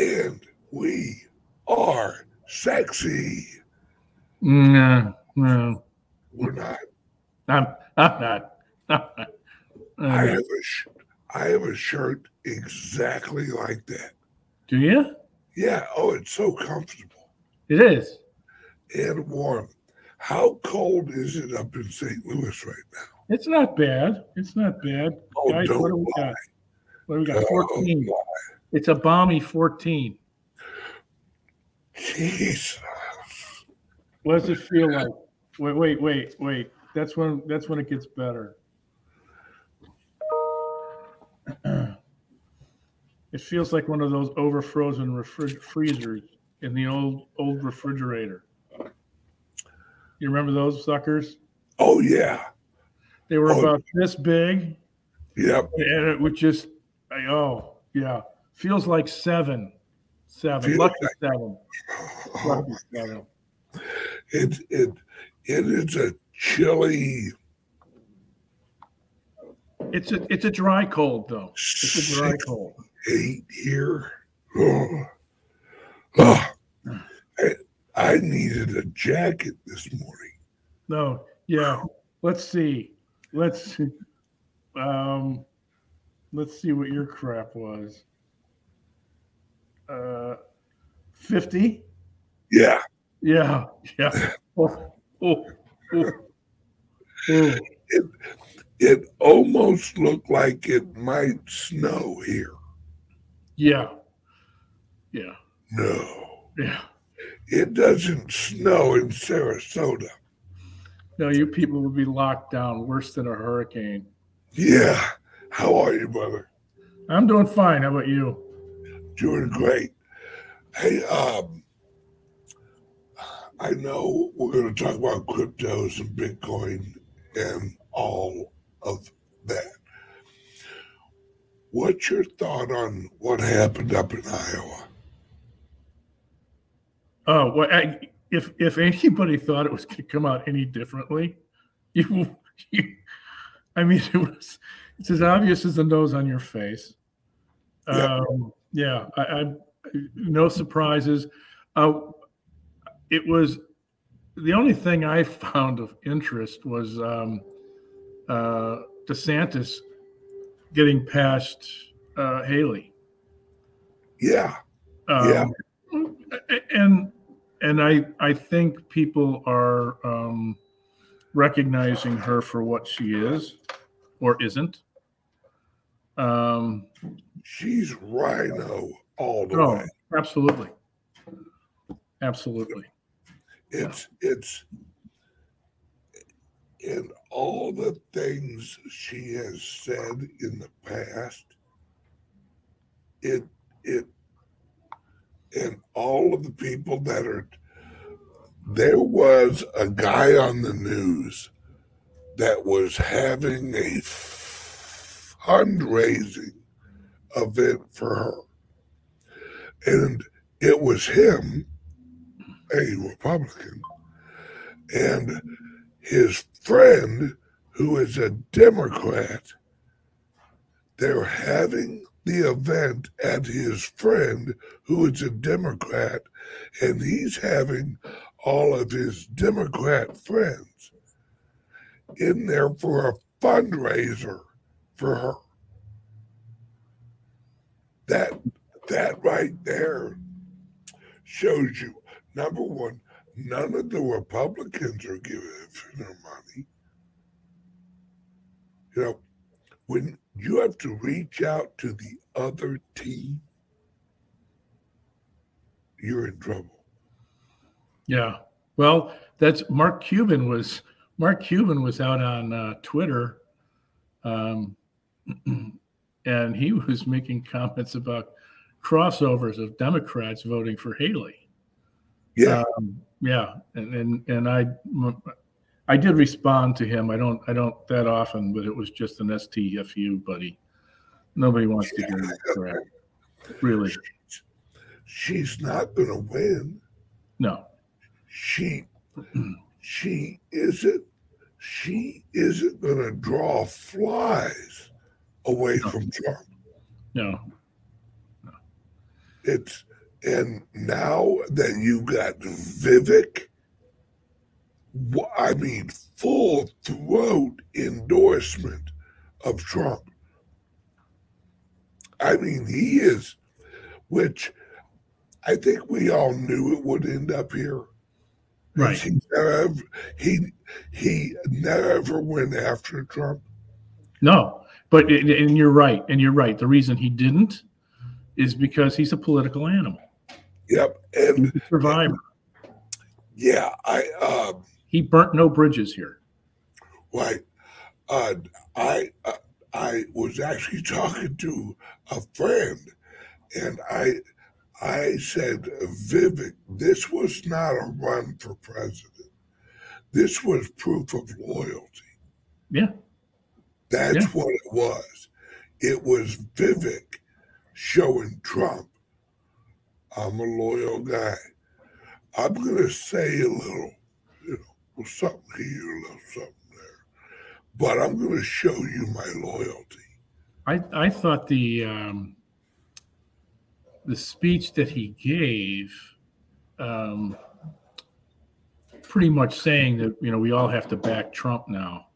and we are sexy. No, no, We're not. I'm, I'm not. I'm not. I Uh, have a sh- I have a shirt exactly like that. do you? Yeah. Oh, it's so comfortable It is. and warm. How cold is it up in St. Louis right now? It's not bad. It's not bad. Oh, Guys, don't what do we lie. got? What do we got? Oh, 14. It's a balmy 14. Jeez. What does it feel like? Wait, wait, wait, wait. That's when that's when it gets better. it feels like one of those overfrozen refri- freezers in the old old refrigerator. You remember those suckers? Oh yeah. They were Oh. about this big, Yep. and it would just I- oh yeah, feels like seven, seven, Feels lucky like- seven, Oh, lucky seven. it it it is a chilly It's a it's a dry cold though. It's a dry six, cold. eight here. Oh. Oh. I, I needed a jacket this morning. No, yeah. Let's see. Let's see. Um, let's see what your crap was. Uh, fifty. Yeah. Yeah, yeah. Oh, oh, oh, oh. It almost looked like it might snow here. Yeah, yeah, No. yeah. It doesn't snow in Sarasota. No, you people would be locked down worse than a hurricane. Yeah. How are you, brother? I'm doing fine. How about you? Doing great. Hey, um, I know we're going to talk about cryptos and Bitcoin and all of that. What's your thought on what happened up in Iowa? Oh, well, I, if if anybody thought it was going to come out any differently, you, you, I mean, it was it's as obvious as the nose on your face. Yeah. Um, yeah, I, I no surprises. Uh, it was the only thing I found of interest was um, uh, DeSantis getting past uh, Haley. Yeah. Um, And and I I think people are um, recognizing her for what she is or isn't. Um, She's rhino all the oh, way. absolutely, absolutely. It's it's in all the things she has said in the past. It it and all of the people that are there was a guy on the news that was having a fundraising event for her. And it was him, a Republican, and his friend, who is a Democrat. They're having the event at his friend, who is a Democrat, and he's having all of his Democrat friends in there for a fundraiser for her. That that right there shows you number one, none of the Republicans are giving their money. You know, when you have to reach out to the other team, you're in trouble. Yeah. Well, that's Mark Cuban was Mark Cuban was out on uh, Twitter, um, and he was making comments about crossovers of Democrats voting for Haley. Yeah, Um, yeah, and and and I I did respond to him. I don't I don't that often, but it was just an STFU, buddy. Nobody wants to hear that crap. Really? she's not going to win. No. She she isn't she isn't going to draw flies away No. from Trump. No. It's And now that you got Vivek, I mean, full throat endorsement of Trump. I mean, he is, which I think we all knew it would end up here. Right. He never, he he never went after Trump. No, but and you're right, and you're right. The reason he didn't is because he's a political animal. Yep, and survivor. yeah, I um, He burnt no bridges here. right, uh, I uh, I was actually talking to a friend, and I I said, Vivek, this was not a run for president. This was proof of loyalty. Yeah. That's Yeah. what it was. It was Vivek showing Trump, I'm a loyal guy. I'm going to say a little, you know, something here, a little something there, but I'm going to show you my loyalty. I I thought the um, the speech that he gave, um, pretty much saying that you know we all have to back Trump now,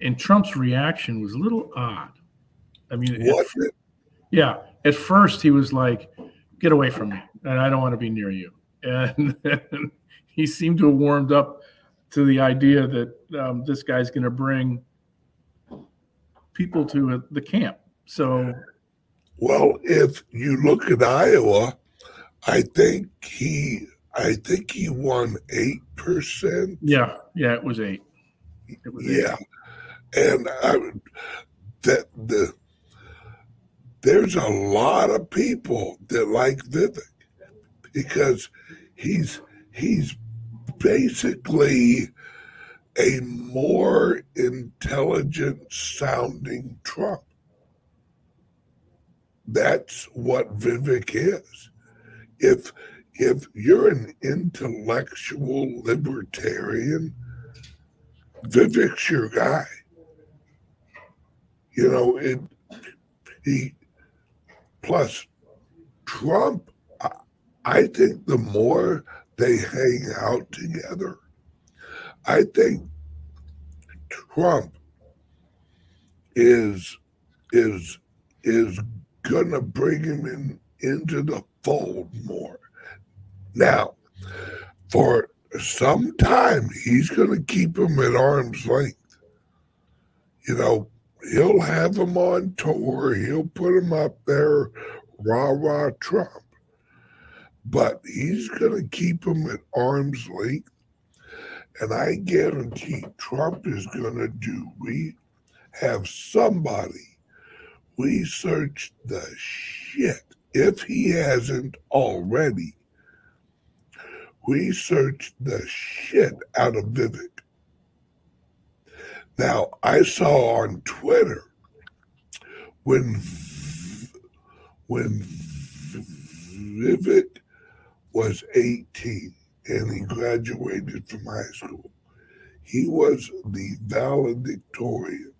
and Trump's reaction was a little odd. I mean, at Yeah. At first, he was like, "Get away from me, and I don't want to be near you." And then he seemed to have warmed up to the idea that um, this guy's going to bring people to the camp. So, Well, if you look at Iowa, I think he, I think he won eight percent. yeah, yeah, it was eight. It was eight. And I that the there's a lot of people that like Vivek because he's he's basically a more intelligent sounding Trump. That's what Vivek is. If if you're an intellectual libertarian, Vivek's your guy. You know, it he plus Trump I, I think the more they hang out together, I think Trump is is is gonna bring him in into the fold more. Now, for some time, he's gonna keep him at arm's length. You know, he'll have him on tour, he'll put him up there, rah rah Trump. But he's gonna keep him at arm's length. And I guarantee Trump is gonna do we have somebody research the shit, if he hasn't already, research the shit out of Vivek. Now, I saw on Twitter when when Vivek was 18 and he graduated from high school, he was the valedictorian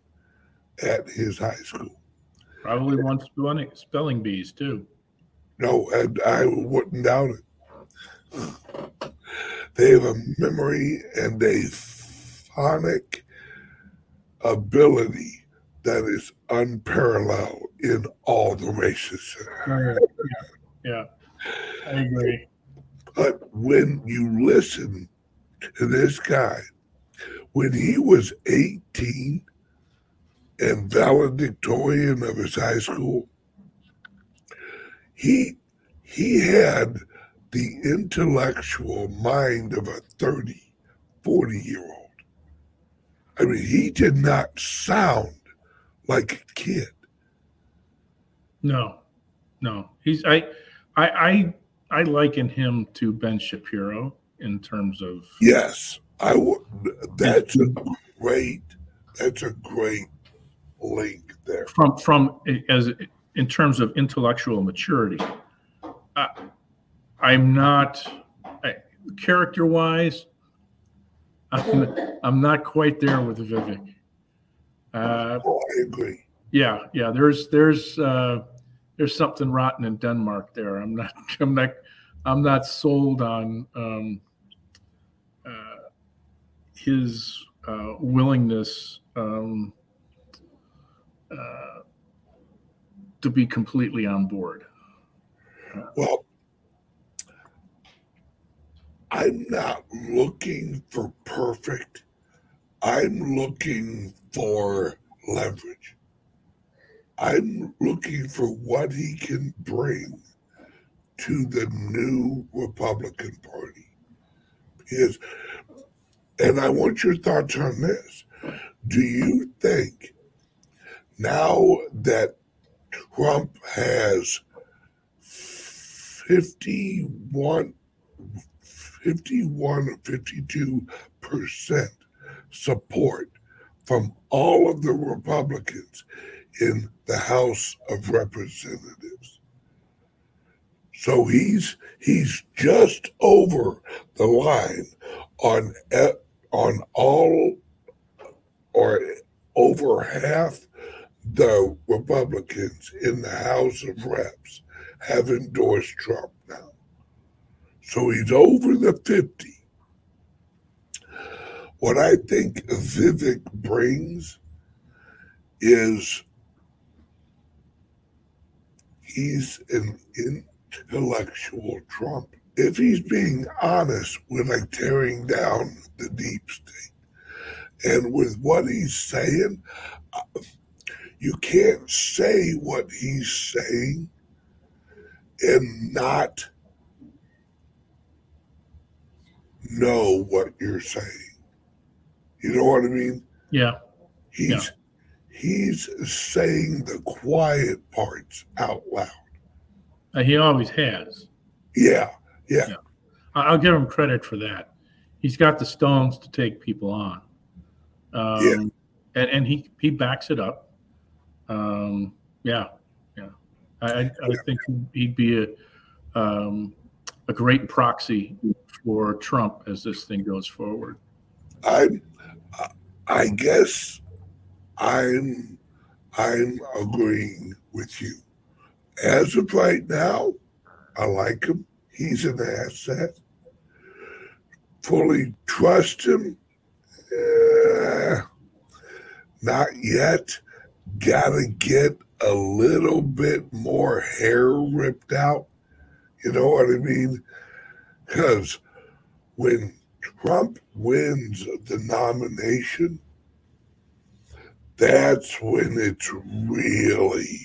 at his high school. Probably won spelling, spelling bees too. No, and I wouldn't doubt it. They have a memory and a phonic ability that is unparalleled in all the races. Yeah, yeah, I agree. But when you listen to this guy, when he was 18 and valedictorian of his high school, he he had the intellectual mind of a 30, 40 year old. I mean, he did not sound like a kid. No, no, he's I, I, I, I liken him to Ben Shapiro in terms of Yes, I would. That's a great. That's a great link there. from from as in terms of intellectual maturity. I, I'm not I, character wise. I'm, I'm not quite there with Vivek. Uh, Oh, I agree. yeah, yeah. There's there's uh, there's something rotten in Denmark there. I'm not I'm not I'm not sold on um, uh, his uh, willingness um, uh, to be completely on board. Well, I'm not looking for perfect. I'm looking for leverage. I'm looking for what he can bring to the new Republican Party. Because, and I want your thoughts on this. Do you think now that Trump has 51, 51 or 52 percent support from all of the Republicans in the House of Representatives. So he's he's just over the line on on all or over half the Republicans in the House of Reps have endorsed Trump now. So he's over the 50. What I think Vivek brings is he's an intellectual Trump. If he's being honest with like tearing down the deep state and with what he's saying, uh, you can't say what he's saying and not know what you're saying. You know what I mean? Yeah. He's yeah. he's saying the quiet parts out loud. Uh, he always has. Yeah, yeah. yeah. I'll give him credit for that. He's got the stones to take people on. Um, yeah. And, and he, he backs it up. Um, yeah, yeah. I, I think he'd be a, um, a great proxy for Trump as this thing goes forward. I, I guess I'm, I'm agreeing with you. As of right now, I like him. He's an asset. Fully trust him. Eh, not yet gotta get a little bit more hair ripped out. You know what I mean? Because when Trump wins the nomination, that's when it's really,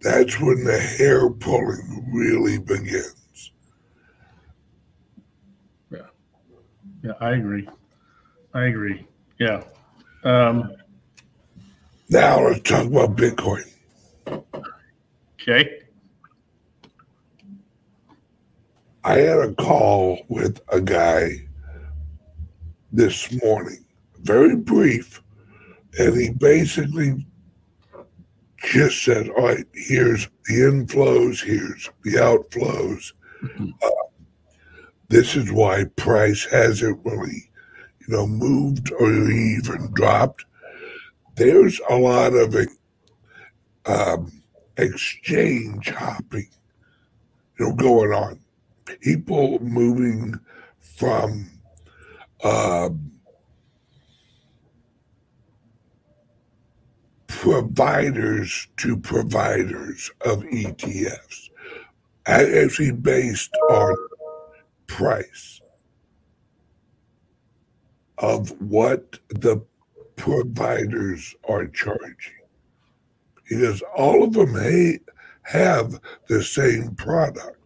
that's when the hair pulling really begins. Yeah. Yeah, I agree. I agree. Yeah. Um, now let's talk about Bitcoin. Okay. I had a call with a guy this morning, very brief, and he basically just said, All right, here's the inflows, here's the outflows. Mm-hmm. Uh, this is why price hasn't really, you know, moved or even dropped there's a lot of um, exchange hopping, you know, going on. People moving from um, providers to providers of ETFs, actually based on price of what the providers are charging. Because all of them ha- have the same product.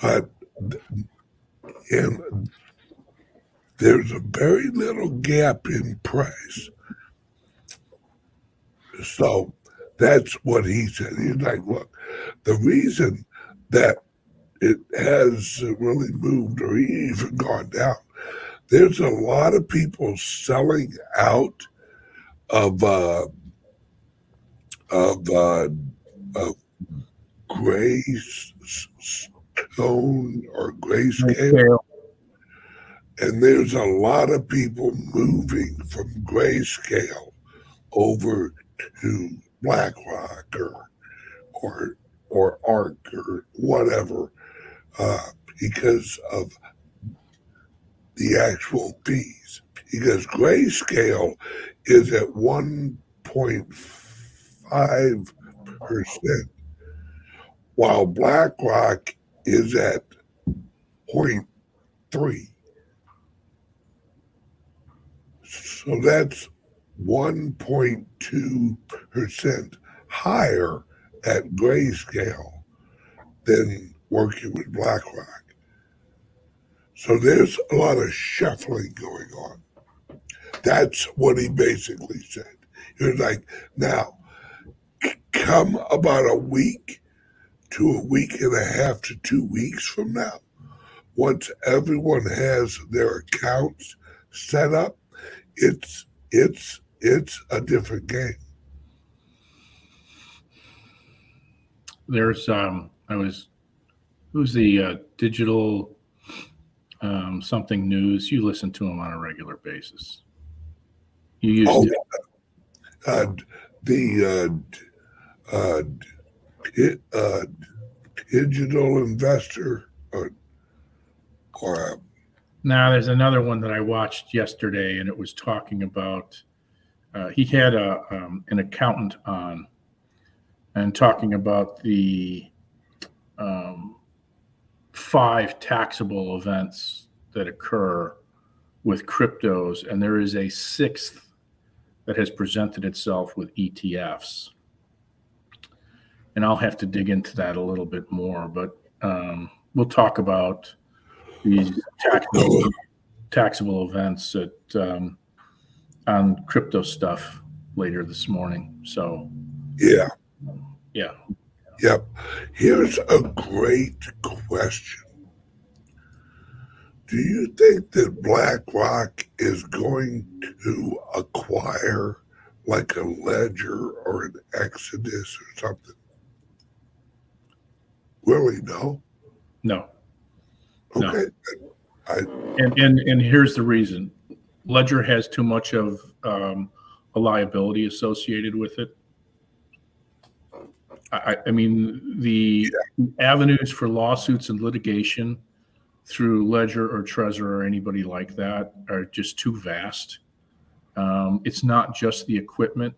But and there's a very little gap in price. So that's what he said. He's like, look, the reason that it has really moved or even gone down there's a lot of people selling out of uh, of uh, of gray stone or grayscale. And there's a lot of people moving from grayscale over to BlackRock or or or ARK or whatever uh, because of the actual fees. Because grayscale is at 1.5 percent, while BlackRock is at 0.3. So that's 1.2% higher at grayscale than working with BlackRock. So there's a lot of shuffling going on. That's what he basically said. He was like, now, come about a week to a week and a half to two weeks from now, once everyone has their accounts set up, it's it's it's a different game. There's um I was who's the uh, digital um, something news. You listen to them on a regular basis. You used Oh, uh, the uh, uh, digital investor or, or uh, Now, there's another one that I watched yesterday, and it was talking about. Uh, he had a um, an accountant on, and talking about the um, five taxable events that occur with cryptos, and there is a sixth that has presented itself with ETFs. And I'll have to dig into that a little bit more, but um, we'll talk about these taxable, taxable events at, um, on crypto stuff later this morning. So, yeah, yeah. yep. Here's a great question. Do you think that BlackRock is going to acquire like a Ledger or an Exodus or something? Really, no. No. No. Okay. I, And, and, and here's the reason Ledger has too much of um, a liability associated with it. I, I- I mean, the avenues for lawsuits and litigation through Ledger or Trezor or anybody like that are just too vast. Um, it's not just the equipment,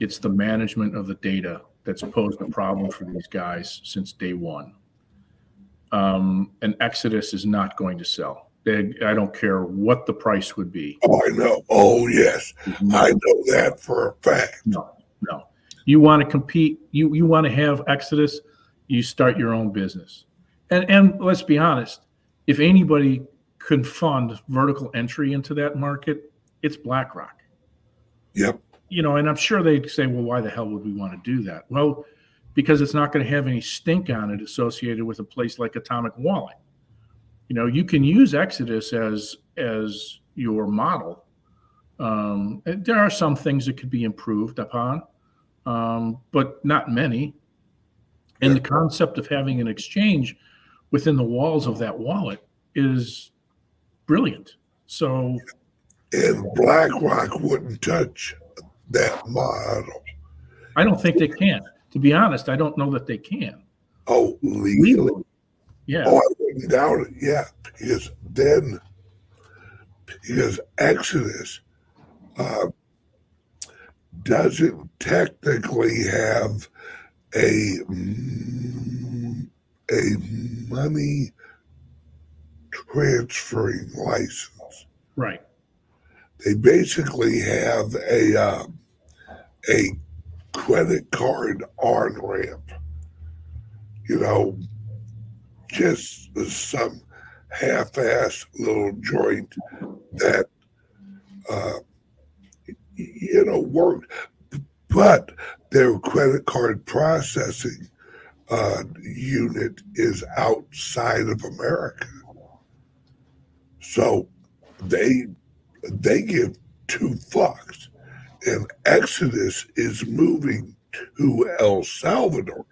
it's the management of the data that's posed a problem for these guys since day one. Um, and Exodus is not going to sell. They, I don't care what the price would be. oh, I know. Oh, yes. I know that for a fact. No, no. You want to compete. You you want to have Exodus. You start your own business. And and let's be honest. If anybody can fund vertical entry into that market, it's BlackRock. Yep. You know, and I'm sure they'd say, well, why the hell would we want to do that? Well, because it's not going to have any stink on it associated with a place like Atomic Wallet. You know, you can use Exodus as as your model. Um, there are some things that could be improved upon, um, but not many. And the concept of having an exchange within the walls of that wallet is brilliant. So And BlackRock wouldn't touch that model. I don't think they can. To be honest, I don't know that they can. Oh, legally. Yeah. Oh, I wouldn't doubt it. Yeah, because then, because Exodus uh, doesn't technically have a a money transferring license. Right. They basically have a uh, a credit card on ramp. You know, just some half-ass little joint that uh, you know worked, but their credit card processing uh, unit is outside of America, so they they give two fucks, and Exodus is moving to El Salvador.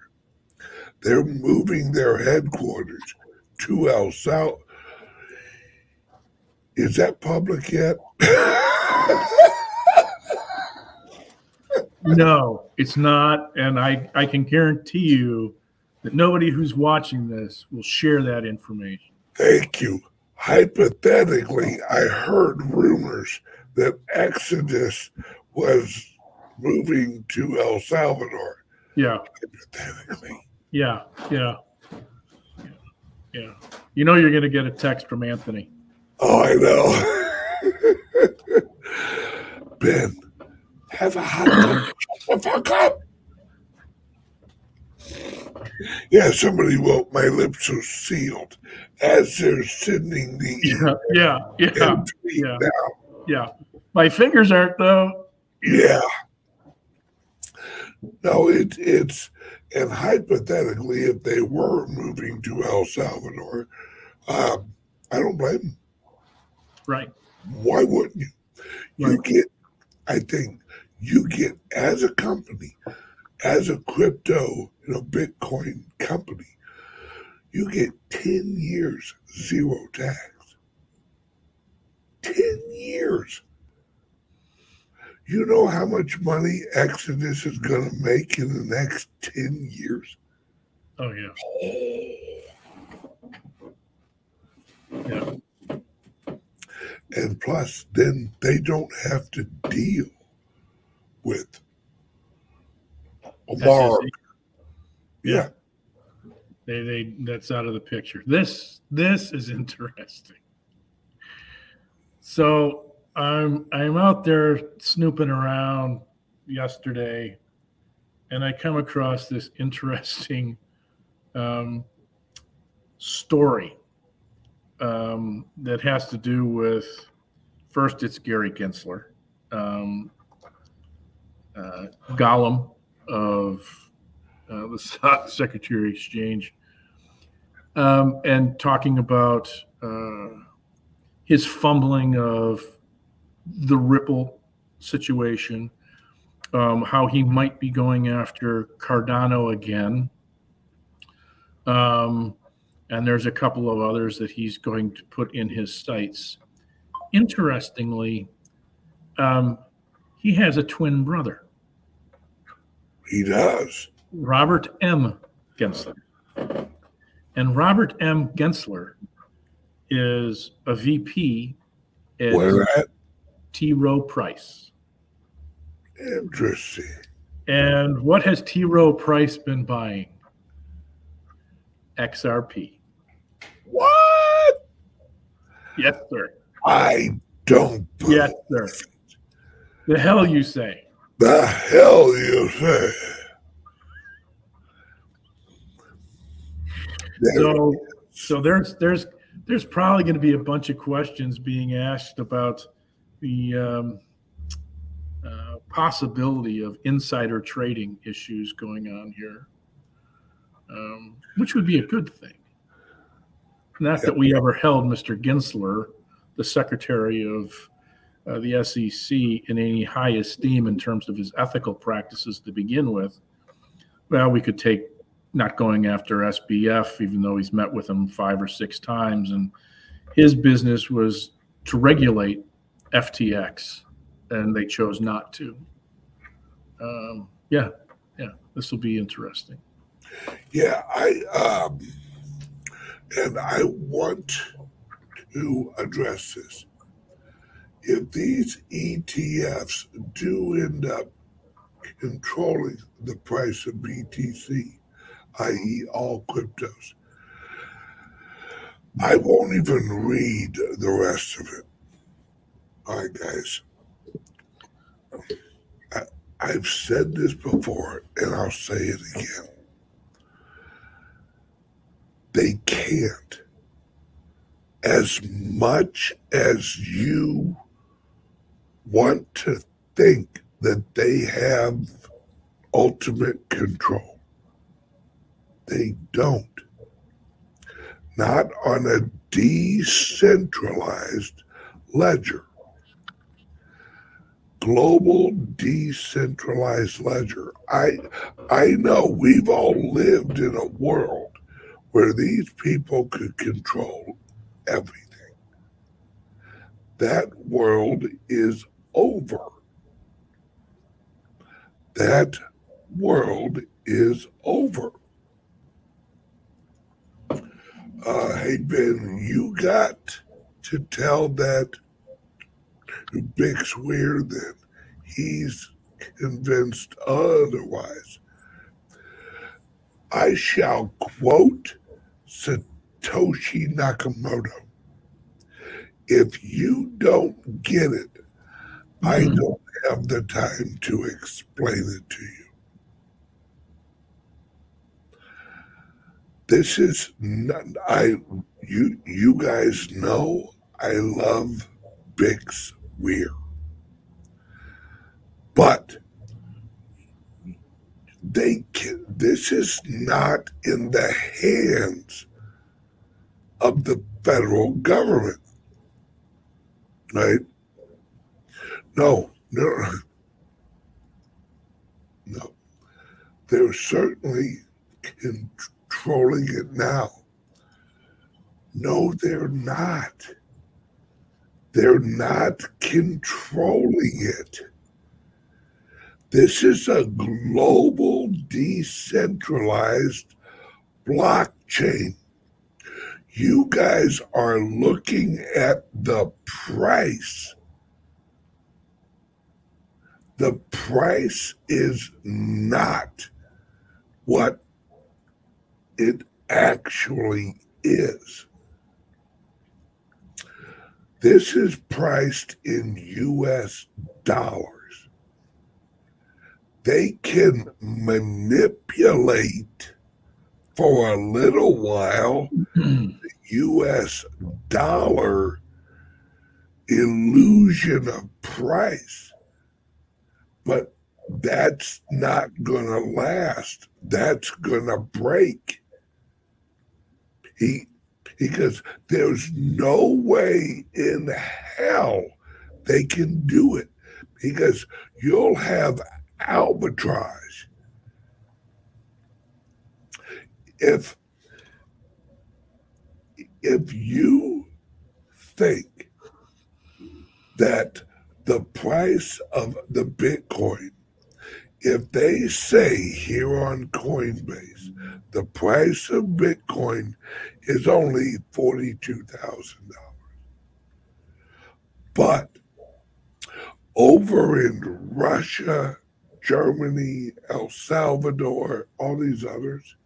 They're moving their headquarters to El Sal. Is that public yet? no, it's not. And I, I can guarantee you that nobody who's watching this will share that information. Thank you. Hypothetically, I heard rumors that Exodus was moving to El Salvador. Yeah. Hypothetically. Yeah. Yeah. Yeah. You know, you're going to get a text from Anthony. Oh, I know. ben, have a hot dog. Shut the fuck up. Yeah, somebody wrote my lips are sealed as they're sending the Yeah, yeah, yeah, yeah. yeah. My fingers aren't though. Yeah. No, it, it's and hypothetically, if they were moving to El Salvador, um, I don't blame them. Right. Why wouldn't you? You Right. get, I think, you get as a company, as a crypto, you know, Bitcoin company, you get ten years zero tax. Ten years. You know how much money Exodus is going to make in the next 10 years? Oh yeah. Yeah. And plus, then they don't have to deal with Omar. SEC. Yeah. They they that's out of the picture. This this is interesting. So I'm I'm out there snooping around yesterday, and I come across this interesting um, story um, that has to do with first it's Gary Gensler, um, uh, Gollum of uh, the Stock Secretary Exchange, um, and talking about uh, his fumbling of the Ripple situation, um, how he might be going after Cardano again. Um, and there's a couple of others that he's going to put in his sights. Interestingly, um, he has a twin brother. He does. Robert M. Gensler. And Robert M. Gensler is a VP at at? T. Rowe Price. Interesting. And what has T. Rowe Price been buying? XRP. What? Yes, sir. I don't Yes, sir. The hell you say? The hell you say. So, so there's there's there's probably going to be a bunch of questions being asked about the um, uh, possibility of insider trading issues going on here, um, which would be a good thing. Not that we ever held Mr. Gensler, the Secretary of uh, the SEC, in any high esteem in terms of his ethical practices to begin with. Well, we could take not going after SBF, even though he's met with him five or six times. And his business was to regulate FTX, and they chose not to. Um, yeah, yeah, this will be interesting. Yeah, I um, and I want to address this. If these ETFs do end up controlling the price of BTC, i.e., all cryptos, I won't even read the rest of it. All right, guys. I, I've said this before, and I'll say it again they can't. As much as you want to think that they have ultimate control, they don't. Not on a decentralized ledger. Global decentralized ledger. I I know we've all lived in a world where these people could control everything. That world is over. that world is over. Uh, hey, Ben, you got to tell that Bix Weir that he's convinced otherwise. I shall quote Satoshi Nakamoto. If you don't get it, I Mhm. don't have the time to explain it to you. This is not I you you guys know I love Bix Weir. But they can, this is not in the hands of the federal government. Right? No, no, no. They're certainly controlling it now. No, they're not. They're not controlling it. This is a global decentralized blockchain. You guys are looking at the price. The price is not what it actually is. This is priced in US dollars. They can manipulate for a little while the US dollar illusion of price. But that's not going to last. That's going to break. He because there's no way in hell they can do it because you'll have arbitrage. If if you think that the price of the Bitcoin, if they say here on Coinbase, the price of Bitcoin is only $42,000. But over in Russia, Germany, El Salvador, all these others,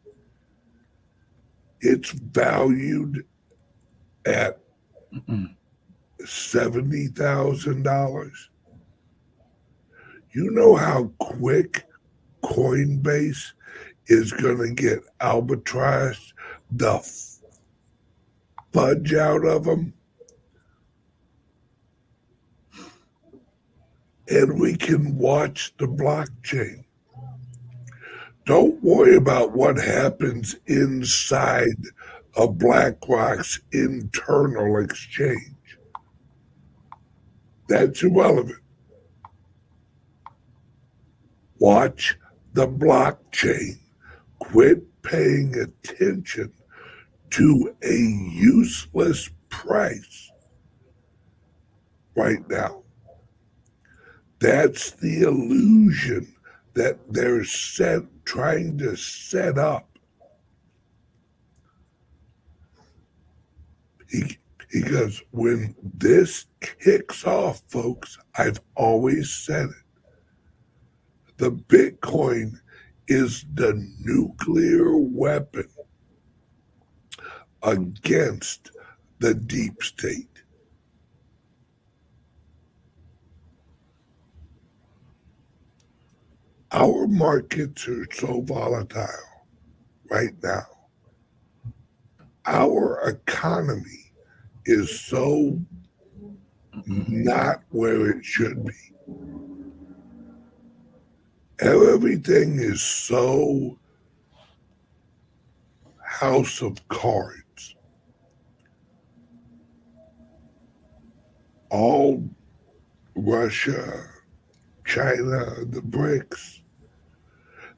it's valued at $70,000. You know how quick Coinbase is going to get arbitraged the fudge out of them? And we can watch the blockchain. Don't worry about what happens inside of BlackRock's internal exchange. That's irrelevant. Watch the blockchain. Quit paying attention to a useless price right now. That's the illusion that they're set, trying to set up. Because when this kicks off, folks, I've always said it. The Bitcoin is the nuclear weapon against the deep state. Our markets are so volatile right now. Our economy is so not where it should be. Everything is so house of cards. All Russia, China, the BRICS,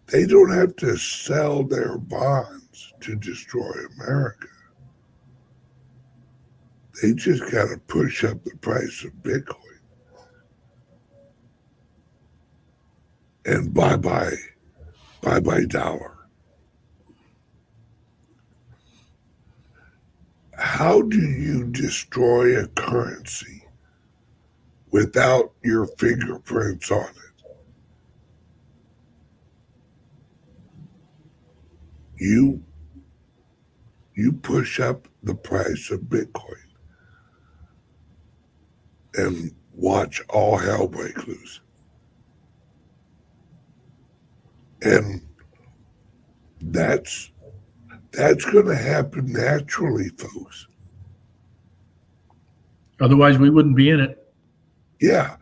they don't have to sell their bonds to destroy America. They just got to push up the price of Bitcoin. and bye bye, bye bye dollar. How do you destroy a currency without your fingerprints on it? You you push up the price of Bitcoin and watch all hell break loose. And that's that's going to happen naturally, folks. Otherwise, we wouldn't be in it. Yeah,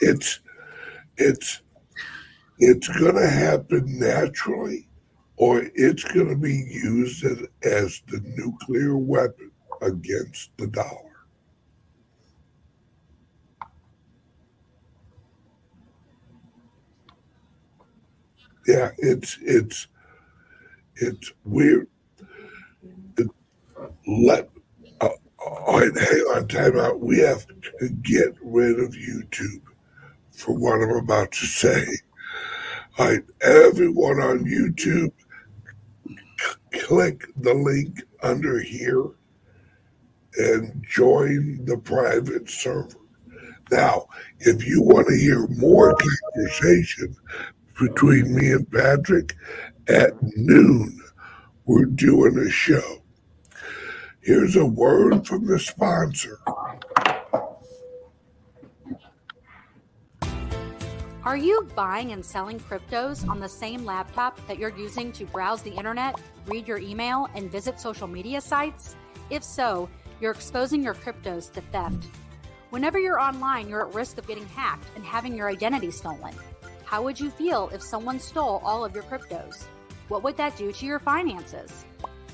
it's it's it's going to happen naturally, or it's going to be used as, as the nuclear weapon against the dollar. Yeah, it's it's it's weird. It, let uh, all right, hang on, time out. We have to get rid of YouTube for what I'm about to say. All right, everyone on YouTube, c- click the link under here and join the private server. Now, if you want to hear more conversation between me and Patrick at noon, we're doing a show. Here's a word from the sponsor. Are you buying and selling cryptos on the same laptop that you're using to browse the internet, read your email, and visit social media sites? If so, you're exposing your cryptos to theft. Whenever you're online, you're at risk of getting hacked and having your identity stolen. How would you feel if someone stole all of your cryptos? What would that do to your finances?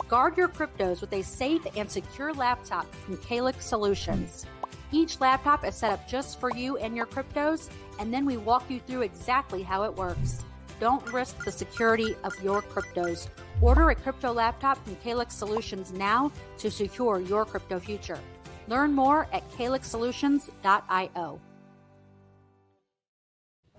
Guard your cryptos with a safe and secure laptop from Calix Solutions. Each laptop is set up just for you and your cryptos, and then we walk you through exactly how it works. Don't risk the security of your cryptos. Order a crypto laptop from Calix Solutions now to secure your crypto future. Learn more at calixsolutions.io.